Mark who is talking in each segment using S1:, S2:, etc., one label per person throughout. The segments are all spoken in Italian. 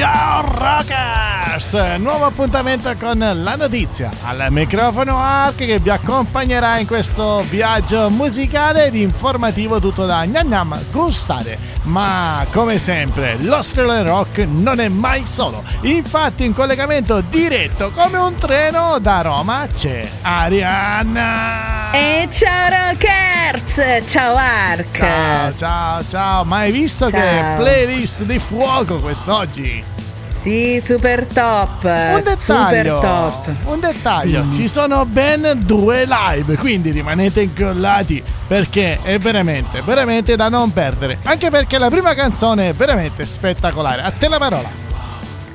S1: Ciao Rockers! Nuovo appuntamento con la notizia. Al microfono Ark che vi accompagnerà in questo viaggio musicale ed informativo tutto da gnam gnam gustare. Ma come sempre, l'Australian Rock non è mai solo. Infatti in collegamento diretto come un treno da Roma c'è Arianna!
S2: E ciao Rockers! Ciao Ark!
S1: Ciao, ciao, ciao! Ma hai visto
S2: Ciao.
S1: che playlist di fuoco quest'oggi?
S2: Sì, super top!
S1: Un dettaglio,
S2: Super top!
S1: un dettaglio, ci sono ben due live, quindi rimanete incollati perché è veramente, veramente da non perdere. Anche perché la prima canzone è veramente spettacolare. A te la parola.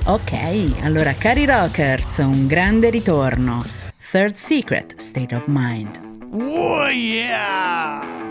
S2: Ok, allora cari Rockers, un grande ritorno. Third Secret, State of Mind.
S1: Oh yeah!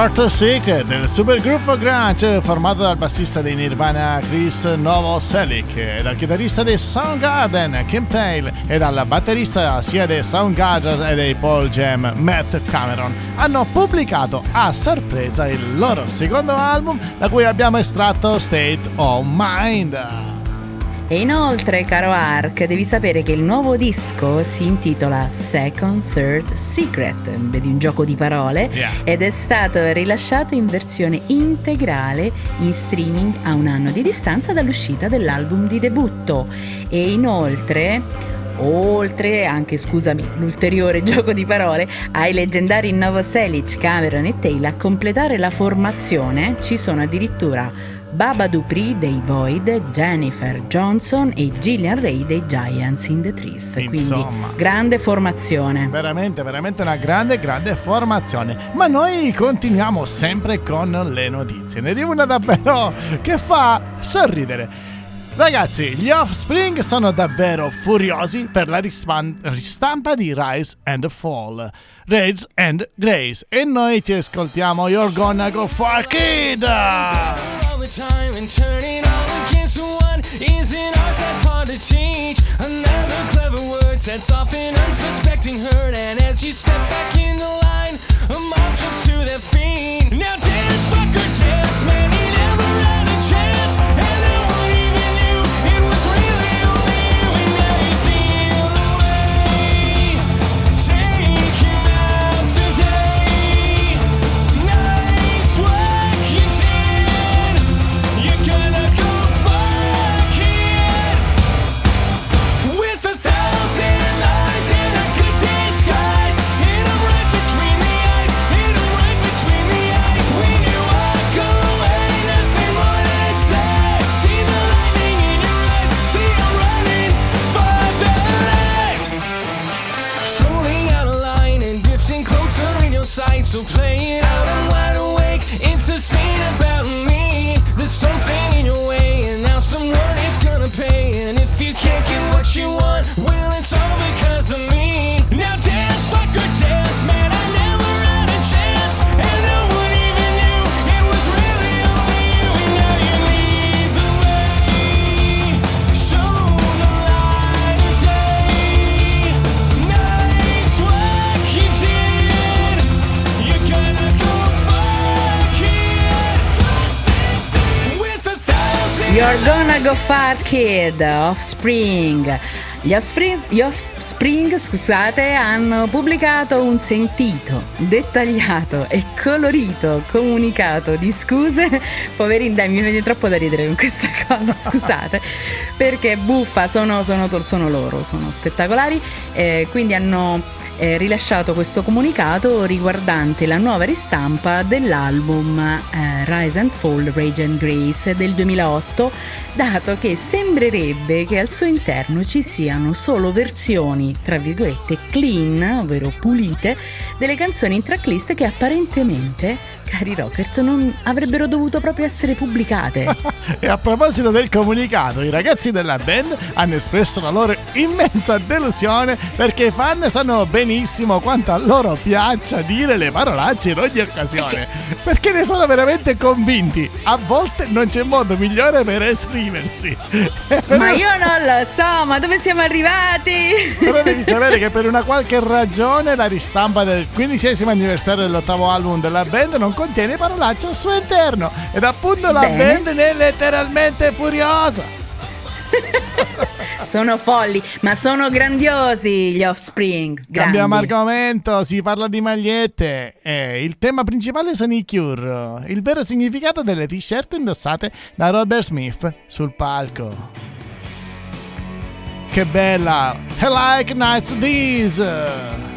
S1: Fort Secret, il supergruppo grunge formato dal bassista dei Nirvana Chris Novoselic, e dal chitarrista dei Soundgarden Kim Tail e dal batterista sia dei Soundgarden e dei Paul Jam Matt Cameron, hanno pubblicato a sorpresa il loro secondo album da cui abbiamo estratto State of Mind.
S2: E inoltre, caro Ark, devi sapere che il nuovo disco si intitola Second Third Secret, vedi un gioco di parole,
S1: Yeah.
S2: ed è stato rilasciato in versione integrale in streaming a un anno di distanza dall'uscita dell'album di debutto. E inoltre Oltre, anche scusami, l'ulteriore gioco di parole, ai leggendari Novoselic, Cameron e Taylor a completare la formazione ci sono addirittura Baba Dupri dei Void, Jennifer Johnson e Gillian Ray dei Giants in the Trees.
S3: Insomma.
S2: Quindi grande formazione.
S3: Veramente, veramente una grande, grande formazione. Ma noi continuiamo sempre con le notizie. Ne arriva una davvero che fa sorridere. Ragazzi, gli Offspring sono davvero furiosi per la rispan- ristampa di Rise and Fall, Rage and Grace. E noi ci ascoltiamo You're Gonna Go For Kid!
S1: Time and turning all against one is an art that's hard to teach. Another clever word sets off an unsuspecting hurt, and as you step back in the line, a mob jumps to their feet. Now dance, fucker, dance, man, he never
S2: kid, Offspring. Gli Offspring, gli Offspring, scusate, hanno pubblicato un sentito, dettagliato e colorito comunicato di scuse. Poverini, dai, mi viene troppo da ridere con questa cosa, scusate, perché buffa, sono, sono, sono loro, sono spettacolari. eh, quindi hanno eh, rilasciato questo comunicato riguardante la nuova ristampa dell'album eh, Rise and Fall Rage and Grace del 2008, dato che sembrerebbe che al suo interno ci siano solo versioni, tra virgolette, clean, ovvero pulite, delle canzoni in tracklist che apparentemente, cari rockers, non avrebbero dovuto proprio essere pubblicate.
S3: E a proposito del comunicato, i ragazzi della band hanno espresso la loro immensa delusione perché i fan sanno benissimo quanto a loro piaccia dire le parolacce in ogni occasione. Perché ne sono veramente convinti. A volte non c'è modo migliore per esprimersi. Per-
S2: ma io non lo so, ma dove siamo arrivati?
S3: Però devi sapere che per una qualche ragione la ristampa del quindicesimo anniversario dell'ottavo album della band non contiene parolacce al suo interno. Ed appunto la
S2: Bene.
S3: band è letteralmente furiosa.
S2: Sono folli, ma sono grandiosi gli Offspring. Grandi.
S3: Cambiamo argomento, si parla di magliette. E il tema principale sono i Cure, il vero significato delle t-shirt indossate da Robert Smith sul palco. Che bella! I like nights these!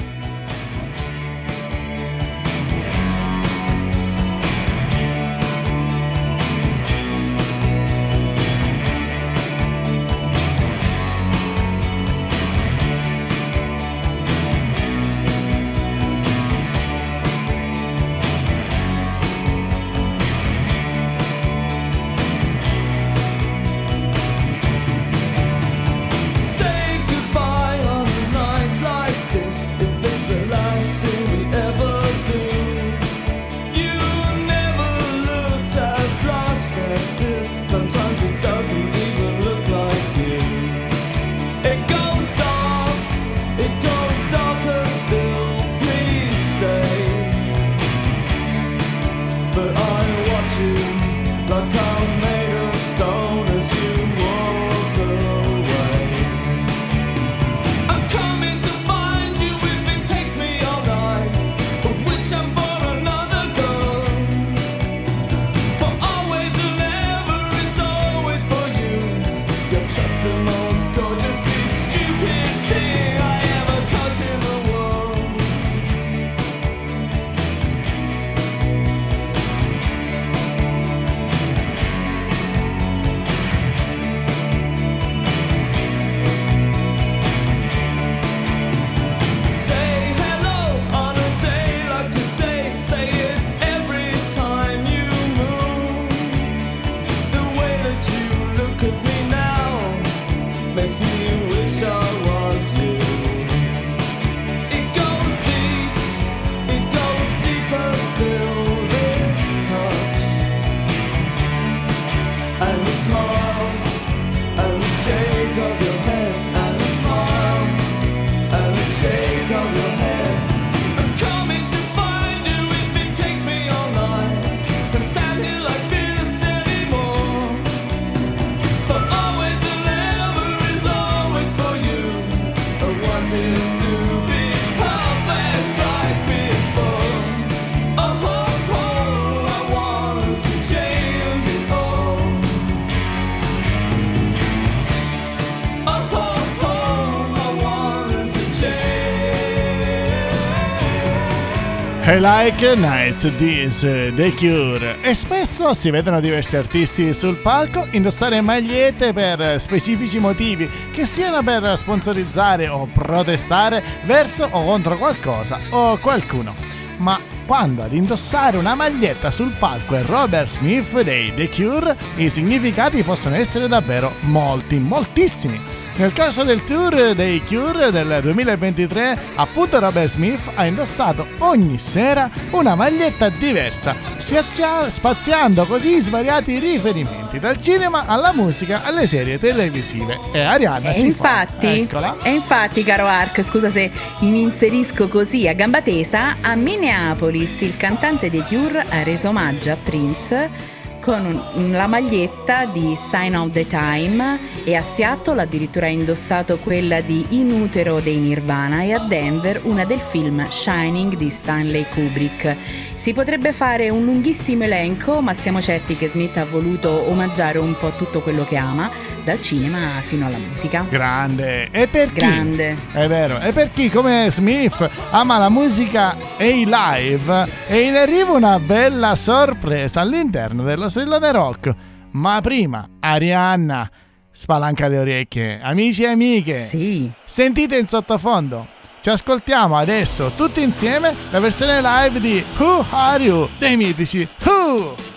S1: Like Night This,
S3: The Cure. E spesso si vedono diversi artisti sul palco indossare magliette per specifici motivi, che siano per sponsorizzare o protestare verso o contro qualcosa o qualcuno. Ma quando ad indossare una maglietta sul palco è Robert Smith dei The Cure, i significati possono essere davvero molti, moltissimi. Nel caso del tour dei Cure del 2023, appunto Robert Smith ha indossato ogni sera una maglietta diversa, spiazia- spaziando così svariati riferimenti, dal cinema alla musica alle serie televisive. E Arianna
S2: E
S3: ci fa-
S2: infatti,
S3: eccola.
S2: e infatti, caro Ark, scusa se mi inserisco così a gamba tesa, a Minneapolis il cantante dei Cure ha reso omaggio a Prince con un- la maglietta di Sign of the Time e a Seattle addirittura ha indossato quella di In utero dei Nirvana e a Denver una del film Shining di Stanley Kubrick. Si potrebbe fare un lunghissimo elenco, ma siamo certi che Smith ha voluto omaggiare un po' tutto quello che ama, dal cinema fino alla musica.
S3: Grande. E per chi?
S2: Grande.
S3: È vero. E per chi come Smith ama la musica e i live, è in arrivo una bella sorpresa all'interno dello strillone rock. Ma prima, Arianna, spalanca le orecchie. Amici e amiche,
S2: Sì.
S3: sentite in sottofondo. Ci ascoltiamo adesso tutti insieme la versione live di Who Are You dei mitici Who.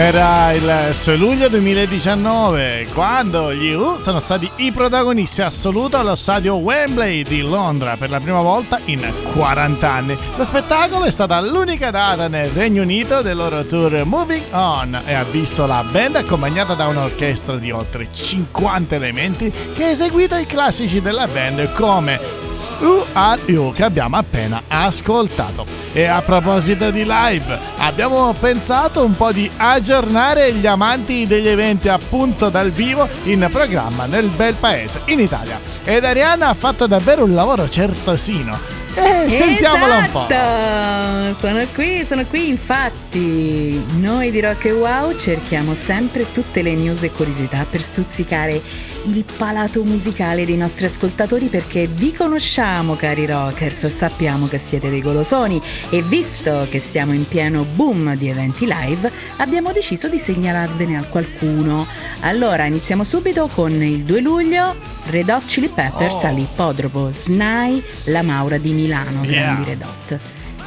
S3: Era il 6 luglio 2019 quando gli U sono stati i protagonisti assoluti allo stadio Wembley di Londra per la prima volta in 40 anni. Lo spettacolo è stata l'unica data nel Regno Unito del loro tour Moving On e ha visto la band accompagnata da un'orchestra di oltre 50 elementi che ha eseguito i classici della band come Who Are You che abbiamo appena ascoltato. E a proposito di live, abbiamo pensato un po' di aggiornare gli amanti degli eventi appunto dal vivo in programma nel bel paese, in Italia. Ed Arianna ha fatto davvero un lavoro certosino. E sentiamola un po'.
S2: Esatto, Sono qui, sono qui infatti. Noi di Rock e Wow cerchiamo sempre tutte le news e curiosità per stuzzicare il palato musicale dei nostri ascoltatori perché vi conosciamo cari rockers, sappiamo che siete dei golosoni e visto che siamo in pieno boom di eventi live abbiamo deciso di segnalarvene a qualcuno. Allora iniziamo subito con il 2 luglio Red Hot Chili Peppers
S3: Oh.
S2: all'ippodromo SNAI La Maura di Milano,
S3: Yeah.
S2: grandi Red Hot.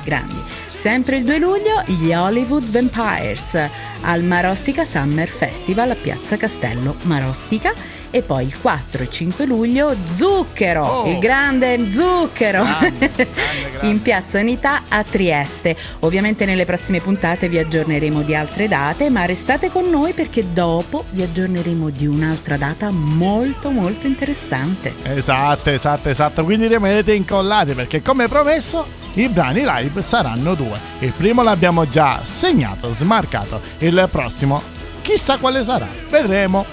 S2: Grandi. Sempre il 2 luglio gli Hollywood Vampires al Marostica Summer Festival a Piazza Castello Marostica e poi il 4 e 5 luglio Zucchero,
S3: Oh.
S2: il grande Zucchero
S3: Grande, grande, grande.
S2: in Piazza Unità a Trieste. Ovviamente nelle prossime puntate vi aggiorneremo di altre date, ma restate con noi perché dopo vi aggiorneremo di un'altra data molto molto interessante.
S3: Esatto, esatto, esatto. Quindi rimanete incollati perché come promesso i brani live saranno due. Il primo l'abbiamo già segnato, smarcato. Il prossimo chissà quale sarà. Vedremo.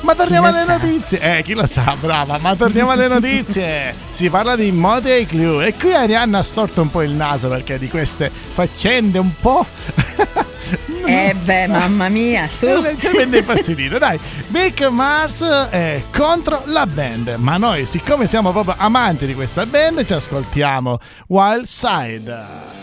S3: Ma torniamo alle
S2: sa?
S3: notizie. Eh, chi lo sa, brava. Ma torniamo alle notizie. Si parla di Motley Clue e qui Arianna ha storto un po' il naso perché di queste faccende un po'...
S2: Eh beh, mamma mia, su!
S3: È leggermente infastidito. Dai, Big Mars è contro la band. Ma noi, siccome siamo proprio amanti di questa band, ci ascoltiamo Wild Side.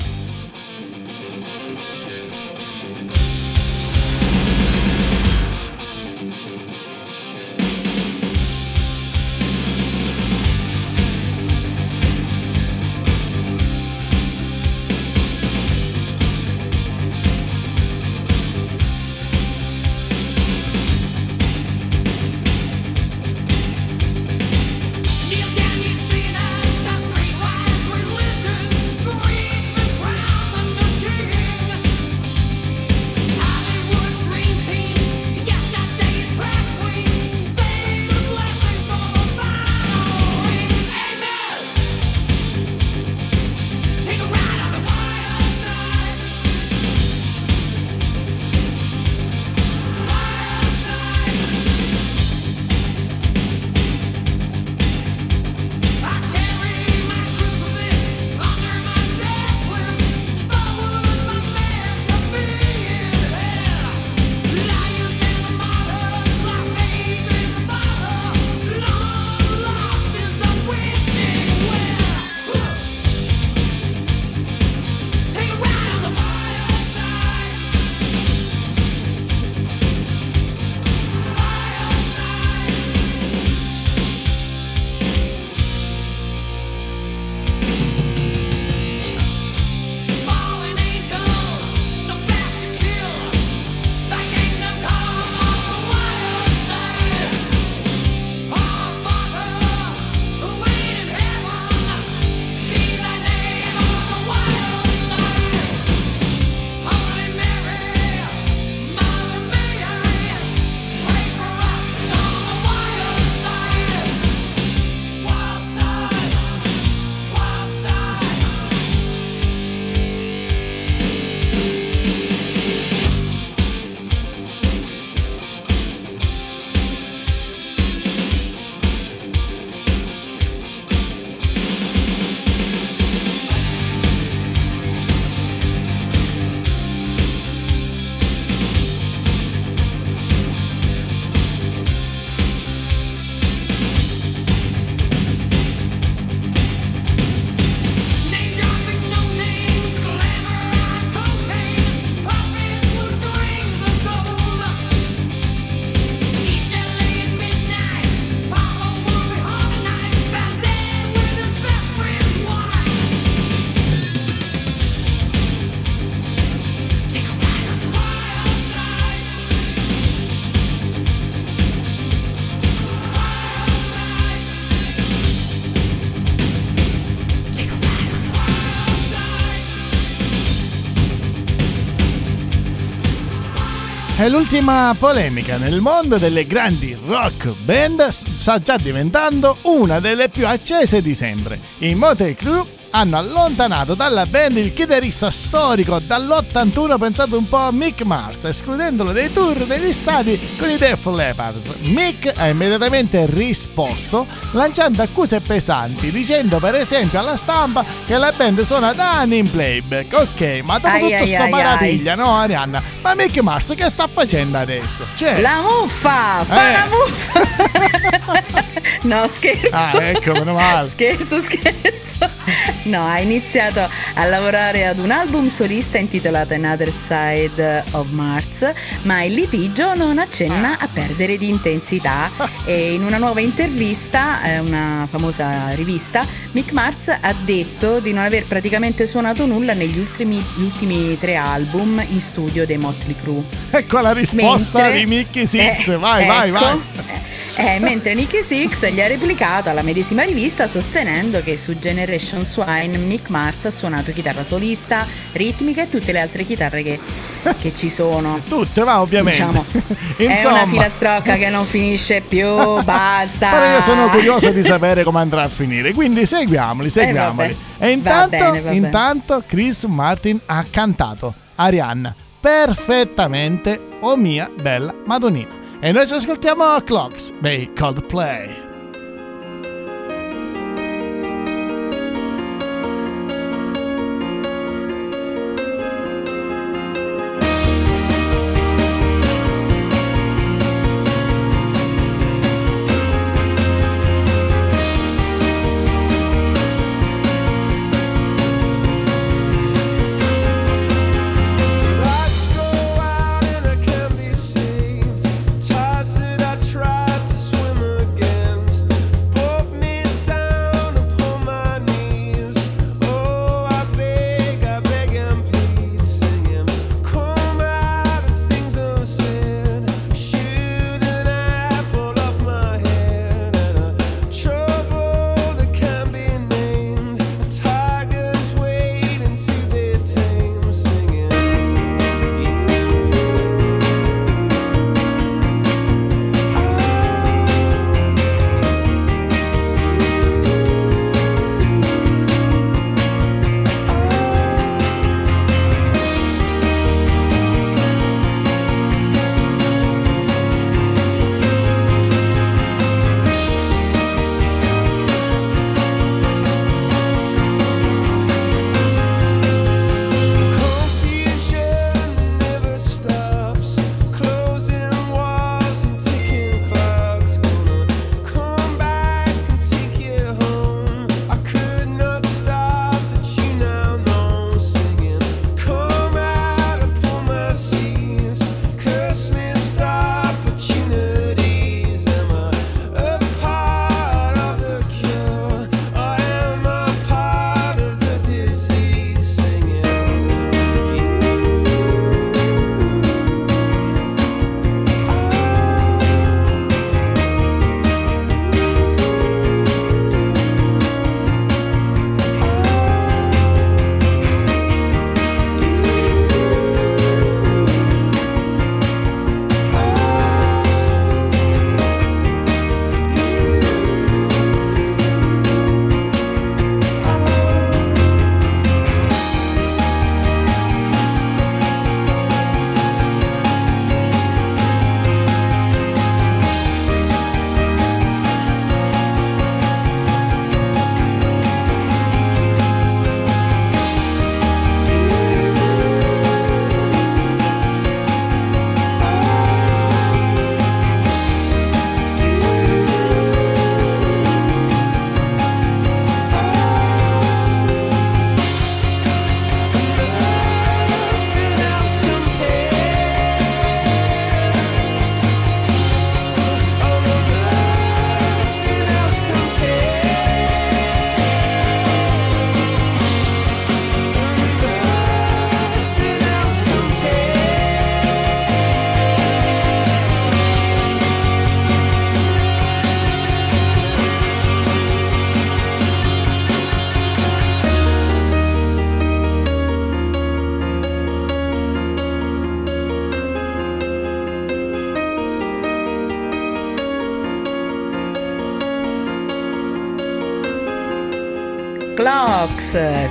S3: E l'ultima polemica nel mondo delle grandi rock band sta già diventando una delle più accese di sempre. I Motley Crue hanno allontanato dalla band il chitarrista storico dall'81 pensate un po' a Mick Mars, escludendolo dai tour degli stadi con i Def Leppard. Mick ha immediatamente risposto lanciando accuse pesanti, dicendo per esempio alla stampa che la band suona da anni in playback. Ok, ma dopo
S2: Ai,
S3: tutta
S2: ai,
S3: sta
S2: ai,
S3: meraviglia, no Arianna? Ma Mick Mars che sta facendo adesso? Cioè,
S2: La muffa! Fa
S3: Eh.
S2: la muffa! no, scherzo.
S3: Ah, ecco, meno male.
S2: Scherzo, scherzo. No, ha iniziato a lavorare ad un album solista intitolato Another Side of Mars, ma il litigio non accenna a perdere di intensità e in una nuova intervista, a una famosa rivista, Mick Mars ha detto di non aver praticamente suonato nulla negli ultimi, ultimi tre album in studio dei Motley Crue.
S3: ecco la risposta
S2: Mentre-
S3: di Mickey Six.
S2: Eh,
S3: vai, vai,
S2: ecco.
S3: vai.
S2: Eh, mentre Nicky Six gli ha replicato alla medesima rivista sostenendo che su Generation Swine Mick Mars ha suonato chitarra solista, ritmica e tutte le altre chitarre che, che ci sono.
S3: Tutte, va, ovviamente.
S2: Diciamo, è
S3: Insomma.
S2: una filastrocca che non finisce più, basta.
S3: Però io sono curioso di sapere come andrà a finire, quindi seguiamoli, seguiamoli.
S2: vabbè.
S3: e intanto,
S2: Va bene, va bene.
S3: intanto Chris Martin ha cantato Arianna perfettamente O mia bella Madonnina. E noi ci ascoltiamo Clocks dei Coldplay.
S4: Lights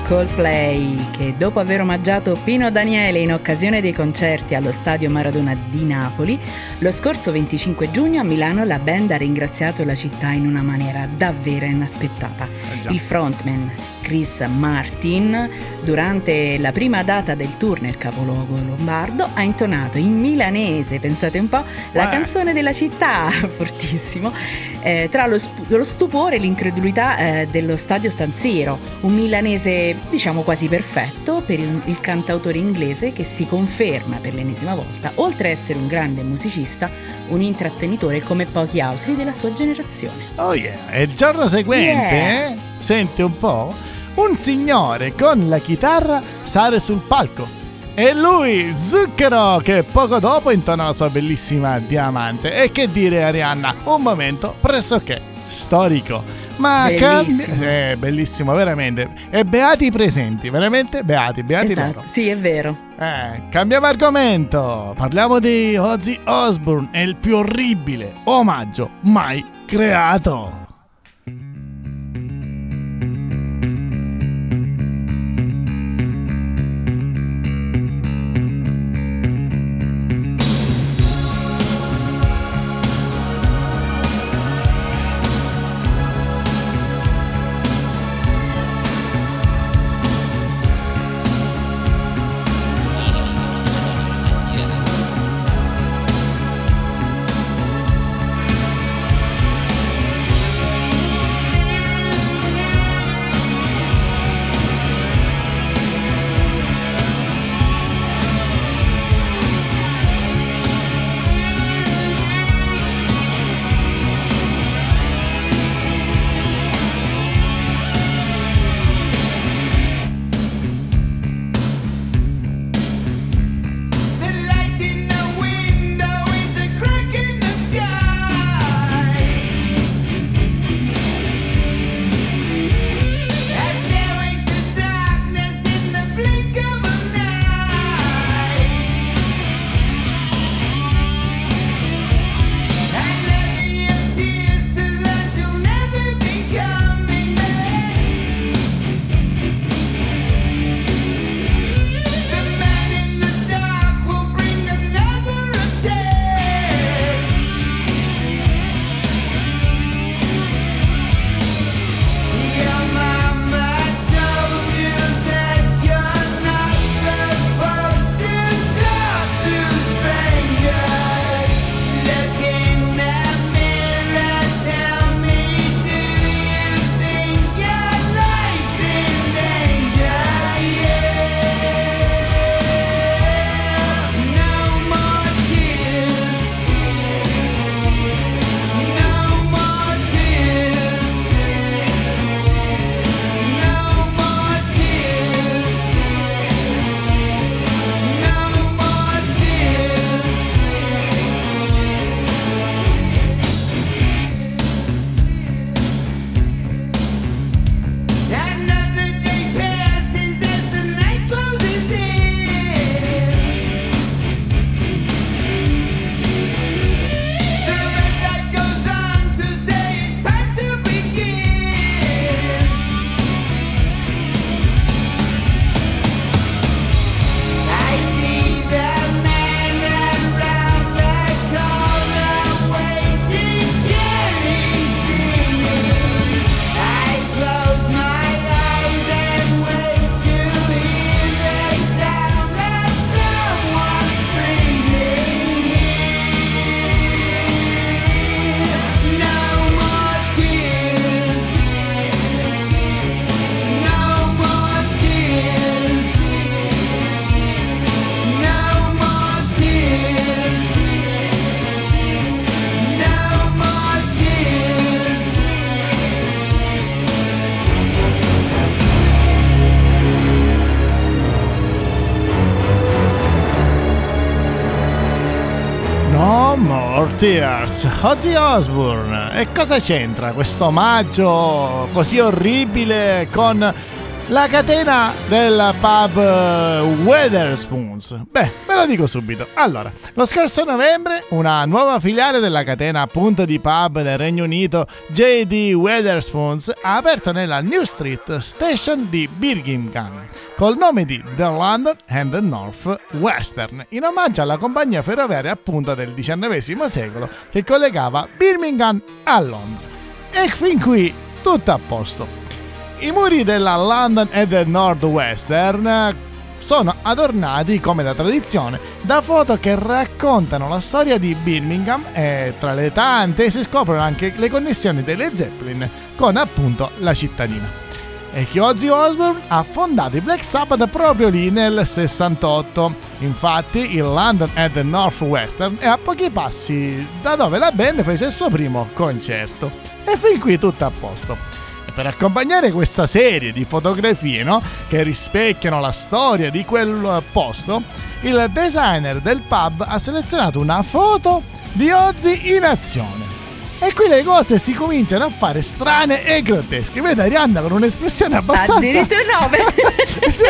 S2: Coldplay, che dopo aver omaggiato Pino Daniele in occasione dei concerti allo Stadio Maradona di Napoli, lo scorso 25 giugno a Milano la band ha ringraziato la città in una maniera davvero inaspettata.
S5: Eh.
S2: Il frontman Chris Martin, durante la prima data del tour nel capoluogo lombardo, ha intonato in milanese, pensate un po', la
S5: Eh.
S2: canzone della città, fortissimo, eh, tra lo, sp- lo stupore e l'incredulità eh, dello stadio San Siro, un milanese diciamo quasi perfetto per il, il cantautore inglese che si conferma per l'ennesima volta, oltre a essere un grande musicista, un intrattenitore come pochi altri della sua generazione.
S5: Oh yeah, e il giorno seguente,
S2: Yeah.
S5: eh, senti un po', un signore con la chitarra sale sul palco. E lui, Zucchero, che poco dopo intona la sua bellissima diamante. E che dire Arianna, un momento pressoché storico. Ma
S2: Bellissimo.
S5: cambi- eh, bellissimo, veramente. E beati i presenti, veramente beati, beati
S2: esatto,
S5: loro.
S2: sì, è vero.
S5: Eh, cambiamo argomento. Parliamo di Ozzy Osbourne e il più orribile omaggio mai creato. Ozzy Osbourne. E cosa c'entra questo omaggio così orribile con
S3: La catena del pub eh, Weatherspoons. Beh, ve lo dico subito. Allora, lo scorso novembre una nuova filiale della catena appunto di pub del Regno Unito, JD Weatherspoons, ha aperto nella New Street Station di Birmingham col nome di The London and the North Western, in omaggio alla compagnia ferroviaria appunto del XIX secolo che collegava Birmingham a Londra. E fin qui tutto a posto. I muri della London e del Northwestern sono adornati, come da tradizione, da foto che raccontano la storia di Birmingham e tra le tante si scoprono anche le connessioni delle Zeppelin con appunto la cittadina. E che Ozzy Osbourne ha fondato i Black Sabbath proprio lì nel 68. Infatti il London and the Northwestern è a pochi passi da dove la band fece il suo primo concerto. E fin qui tutto a posto. Per accompagnare questa serie di fotografie no, che rispecchiano la storia di quel posto, il designer del pub ha selezionato una foto di Ozzy in azione. E qui le cose si cominciano a fare strane e grottesche. Vede Arianna con un'espressione abbastanza...
S2: Addirittura no, beh.
S3: Sì,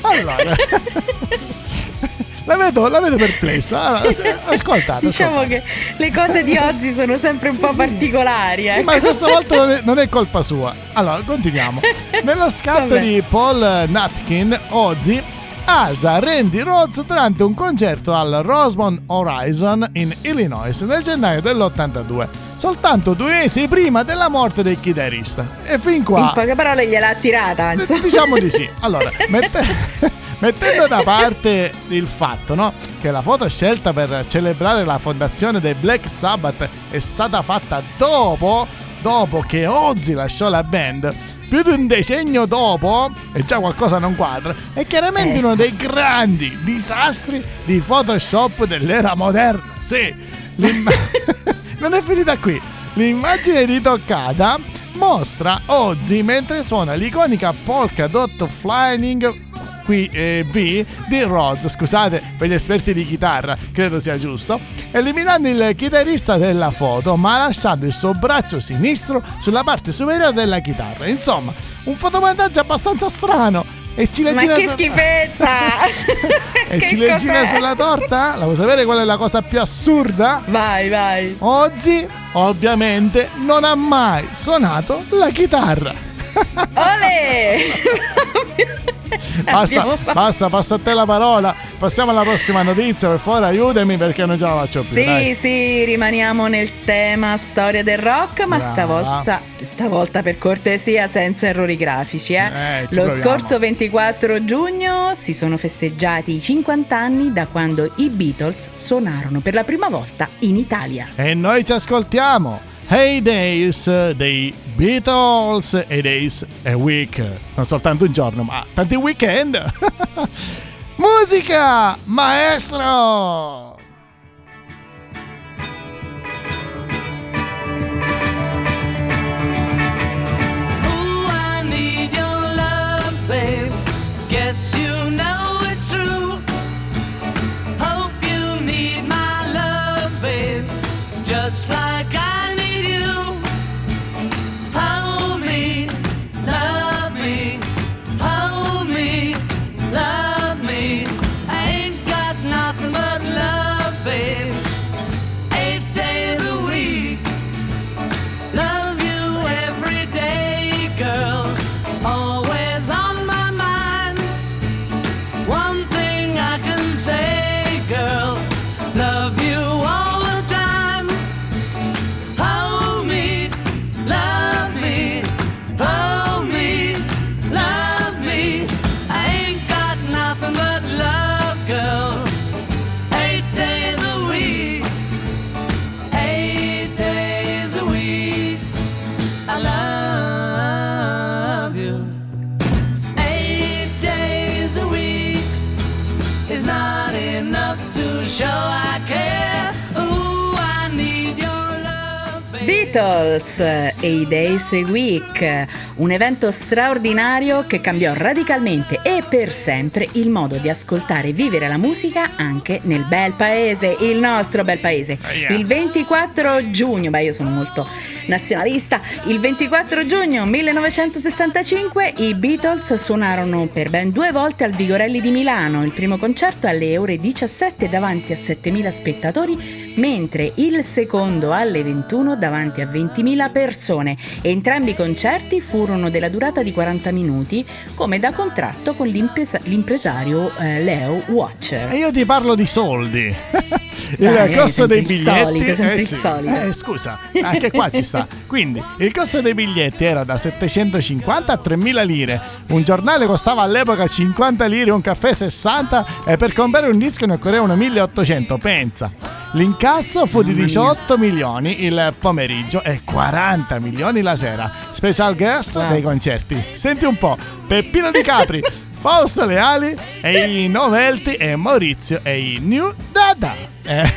S3: allora... La vedo, la vedo perplessa. Se- ascoltate.
S2: Diciamo
S3: ascoltate.
S2: che le cose di oggi sono sempre un po'
S3: sì.
S2: particolari.
S3: Sì,
S2: ecco.
S3: ma questa volta non è, non è colpa sua. Allora, continuiamo. Nello scatto
S2: Vabbè.
S3: di Paul Nutkin, Ozzy alza Randy Rhodes durante un concerto al Rosemont Horizon in Illinois nel gennaio dell'82, soltanto due mesi prima della morte del chitarrista. E fin qua...
S2: In poche parole gliel'ha attirata,
S3: D-
S2: insomma.
S3: Diciamo di sì. Allora, mette- mettendo da parte il fatto no, che la foto scelta per celebrare la fondazione dei Black Sabbath è stata fatta dopo, dopo che Ozzy lasciò la band, più di un decennio dopo, e già qualcosa non quadra, è chiaramente
S2: Eh.
S3: uno dei grandi disastri di Photoshop dell'era moderna. Sì, l'imma- non è finita qui. L'immagine ritoccata mostra Ozzy mentre suona l'iconica polka dot flying qui eh, V di Rhodes, scusate per gli esperti di chitarra, credo sia giusto, eliminando il chitarrista della foto ma lasciando il suo braccio sinistro sulla parte superiore della chitarra. Insomma, un fotomontaggio abbastanza strano. E
S2: Ma
S3: ciliegina
S2: che
S3: su-
S2: schifezza!
S3: E
S2: Che
S3: ciliegina
S2: cos'è?
S3: sulla torta? La vuoi sapere qual è la cosa più assurda?
S2: Vai, vai.
S3: Ozzy, ovviamente, non ha mai suonato la chitarra.
S2: Ole!
S3: Basta, basta, passa a te la parola. Passiamo alla prossima notizia, per favore, aiutami perché non ce la faccio più.
S2: Sì,
S3: dai.
S2: sì, rimaniamo nel tema storia del rock, ma
S3: Brava.
S2: stavolta, stavolta per cortesia senza errori grafici. Eh.
S3: Eh,
S2: Lo
S3: proviamo.
S2: scorso 24 giugno si sono festeggiati i 50 anni da quando i Beatles suonarono per la prima volta in Italia.
S3: E noi ci ascoltiamo. Hey Days dei Beatles e Days a Week. Non soltanto un giorno, ma tanti weekend. Musica, maestro!
S1: Guess you a Week,
S2: un evento straordinario che cambiò radicalmente e per sempre il modo di ascoltare e vivere la musica anche nel bel paese, il nostro bel paese.
S3: Ah.
S2: Il 24 giugno, beh io sono molto nazionalista. Il 24 giugno 1965 i Beatles suonarono per ben due volte al Vigorelli di Milano, il primo concerto alle ore 17 davanti a 7.000 spettatori, mentre il secondo alle 21 davanti a 20.000 persone. Entrambi i concerti furono della durata di 40 minuti, come da contratto con l'impesa- l'impresario eh, Leo Watcher.
S3: E io ti parlo di soldi. il
S2: Dai, eh,
S3: costo dei biglietti.
S2: solito,
S3: eh sì. Eh, scusa, anche qua ci sta. Quindi il costo dei biglietti era da 750 a 3000 lire. Un giornale costava all'epoca 50 lire, un caffè 60 e per comprare un disco ne occorrevano 1800. Pensa. L'incasso fu di 18 milioni il pomeriggio e 40 milioni la sera. Special guest
S2: Wow.
S3: dei concerti. Senti un po', Peppino Di Capri, Fausto Leali e i Novelti e Maurizio e i New Dada. Eh,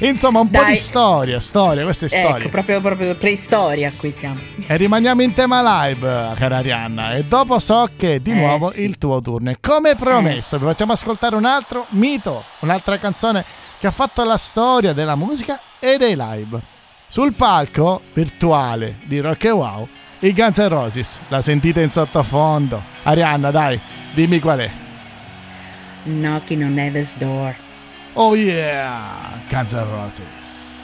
S3: Insomma, un po'
S2: Dai.
S3: di storia, storia, questa è storia.
S2: Ecco, proprio, proprio preistoria qui siamo.
S3: E rimaniamo in tema live, cara Arianna. E dopo so che è di
S2: Eh,
S3: nuovo
S2: sì.
S3: il tuo turno. E come promesso,
S2: Eh,
S3: vi facciamo ascoltare un altro mito, un'altra canzone che ha fatto la storia della musica e dei live. Sul palco virtuale di Rock e Wow, i Guns N' Roses. La sentite in sottofondo. Arianna, dai, dimmi qual è.
S2: Knocking on Heaven's Door.
S3: Oh yeah, Guns N' Roses.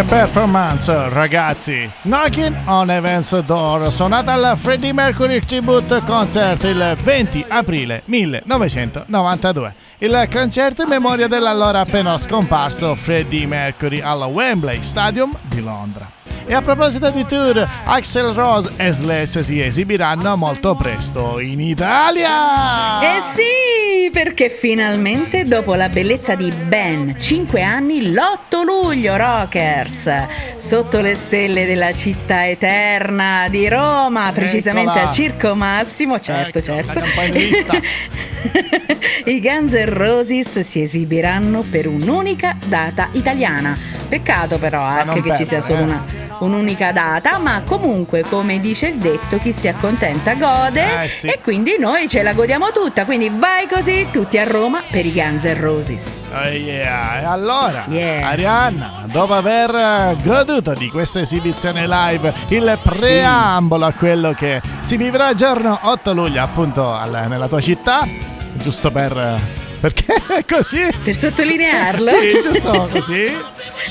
S3: Che performance, ragazzi! Knocking on Heaven's Door, suonata al Freddie Mercury Tribute Concert il 20 aprile 1992. Il concerto in memoria dell'allora appena scomparso Freddie Mercury al Wembley Stadium di Londra. E a proposito di tour, Axel Rose e Slash si esibiranno molto presto in Italia!
S2: Eh sì, perché finalmente dopo la bellezza di ben 5 anni, l'8 luglio Rockers, sotto le stelle della città eterna di Roma, precisamente
S3: Eccola.
S2: al Circo Massimo, certo,
S3: Ecco,
S2: certo.
S3: la campanilista.
S2: I Guns N' Roses si esibiranno per un'unica data italiana. Peccato però anche che ci sia solo
S3: eh.
S2: una, un'unica data, ma comunque, come dice il detto, chi si accontenta gode
S3: Eh, sì.
S2: e quindi noi ce la godiamo tutta. Quindi vai così tutti a Roma per i Guns N' Roses.
S3: Oh yeah. E allora,
S2: Yeah.
S3: Arianna, dopo aver goduto di questa esibizione live, il preambolo a quello che si vivrà il giorno 8 luglio appunto al- nella tua città, giusto per... perché è così?
S2: Per sottolinearlo.
S3: Sì, giusto così.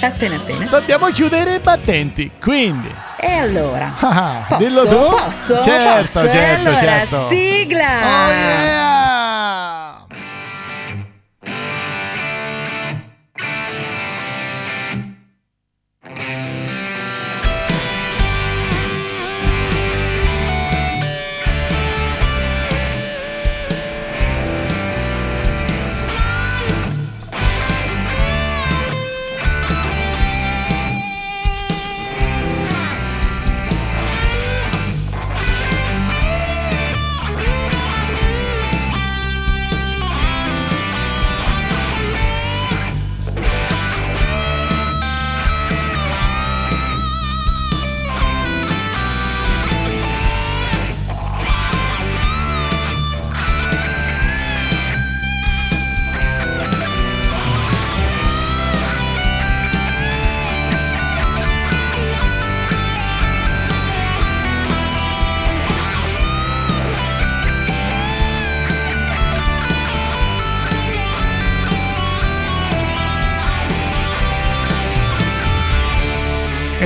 S2: Appena appena.
S3: Dobbiamo chiudere i battenti, quindi...
S2: E allora?
S3: Ah,
S2: Posso?
S3: dillo tu?
S2: Posso?
S3: Certo,
S2: Posso?
S3: Certo,
S2: allora,
S3: certo.
S2: sigla!
S3: Oh yeah!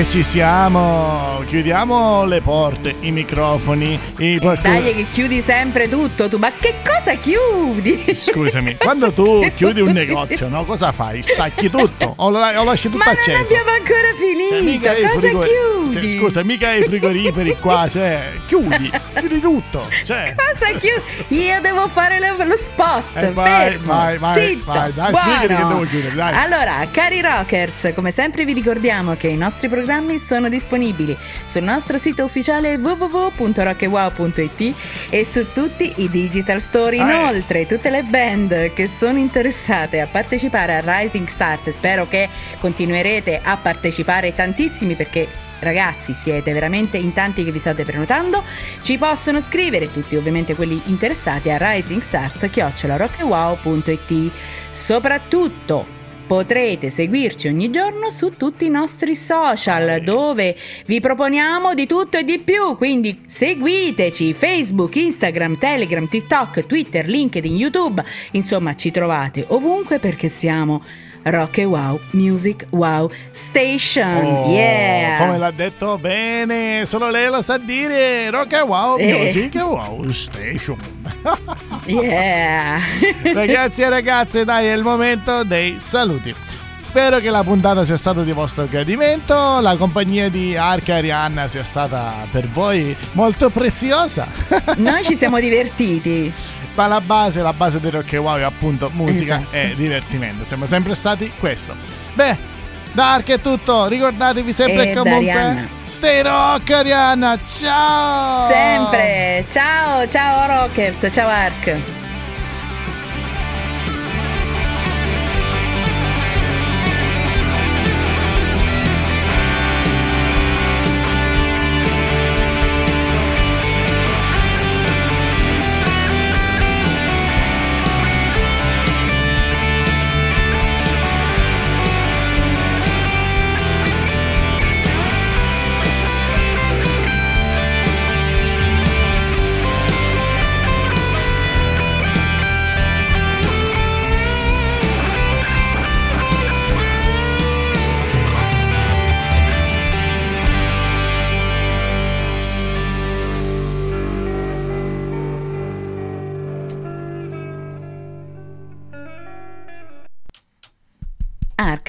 S3: E ci siamo, chiudiamo le porte, i microfoni, i porti-
S2: Dai che chiudi sempre tutto tu, ma che cosa chiudi?
S3: Scusami,
S2: Cosa
S3: quando tu chiudi un
S2: chiudi?
S3: negozio, no? Cosa fai? Stacchi tutto o o lasci tutto
S2: Ma non
S3: acceso?
S2: abbiamo ancora
S3: Cioè,
S2: finito, cosa
S3: frigori-
S2: chiudi?
S3: Cioè, scusa, mica i frigoriferi qua, cioè, chiudi, chiudi tutto. Cioè,
S2: Cosa chiudi? Io devo fare lo, lo spot.
S3: Eh, vai, vai, vai,
S2: Zitto,
S3: vai, dai,
S2: buono.
S3: spiegami che devo chiudere, dai.
S2: Allora, cari rockers, come sempre vi ricordiamo che i nostri programmi sono disponibili sul nostro sito ufficiale www.rockewow.it e su tutti i digital store.
S3: Eh.
S2: Inoltre, tutte le band che sono interessate a partecipare a Rising Stars, spero che continuerete a partecipare tantissimi perché Ragazzi, siete veramente in tanti che vi state prenotando. Ci possono scrivere, tutti ovviamente quelli interessati, a risingstars.it. Soprattutto potrete seguirci ogni giorno su tutti i nostri social dove vi proponiamo di tutto e di più. Quindi seguiteci Facebook, Instagram, Telegram, TikTok, Twitter, LinkedIn, YouTube. Insomma, ci trovate ovunque perché siamo Rock e Wow Music Wow Station.
S3: oh,
S2: yeah!
S3: come l'ha detto bene, solo lei lo sa dire. Rock and Wow
S2: Eh.
S3: Music Wow Station.
S2: Yeah!
S3: Ragazzi e ragazze, dai, è il momento dei saluti. Spero che la puntata sia stata di vostro gradimento, la compagnia di Arca e Arianna sia stata per voi molto preziosa.
S2: Noi ci siamo divertiti.
S3: Ma la base, la base del rock e wow è appunto musica
S2: Esatto.
S3: e divertimento. Siamo sempre stati questo. Beh, da Arca è tutto. Ricordatevi sempre
S2: E
S3: comunque.
S2: Arianna.
S3: Stay rock, Arianna. Ciao!
S2: Sempre. Ciao, ciao Rockers, ciao Ark.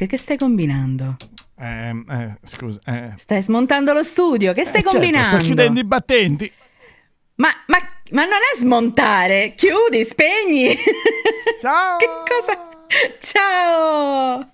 S2: Che stai combinando?
S3: Ehm, eh, scusa. eh.
S2: Stai smontando lo studio, che stai
S3: Eh, certo,
S2: combinando?
S3: sto chiudendo i battenti.
S2: Ma, ma, ma non è smontare, chiudi, spegni.
S3: Ciao!
S2: che cosa? Ciao!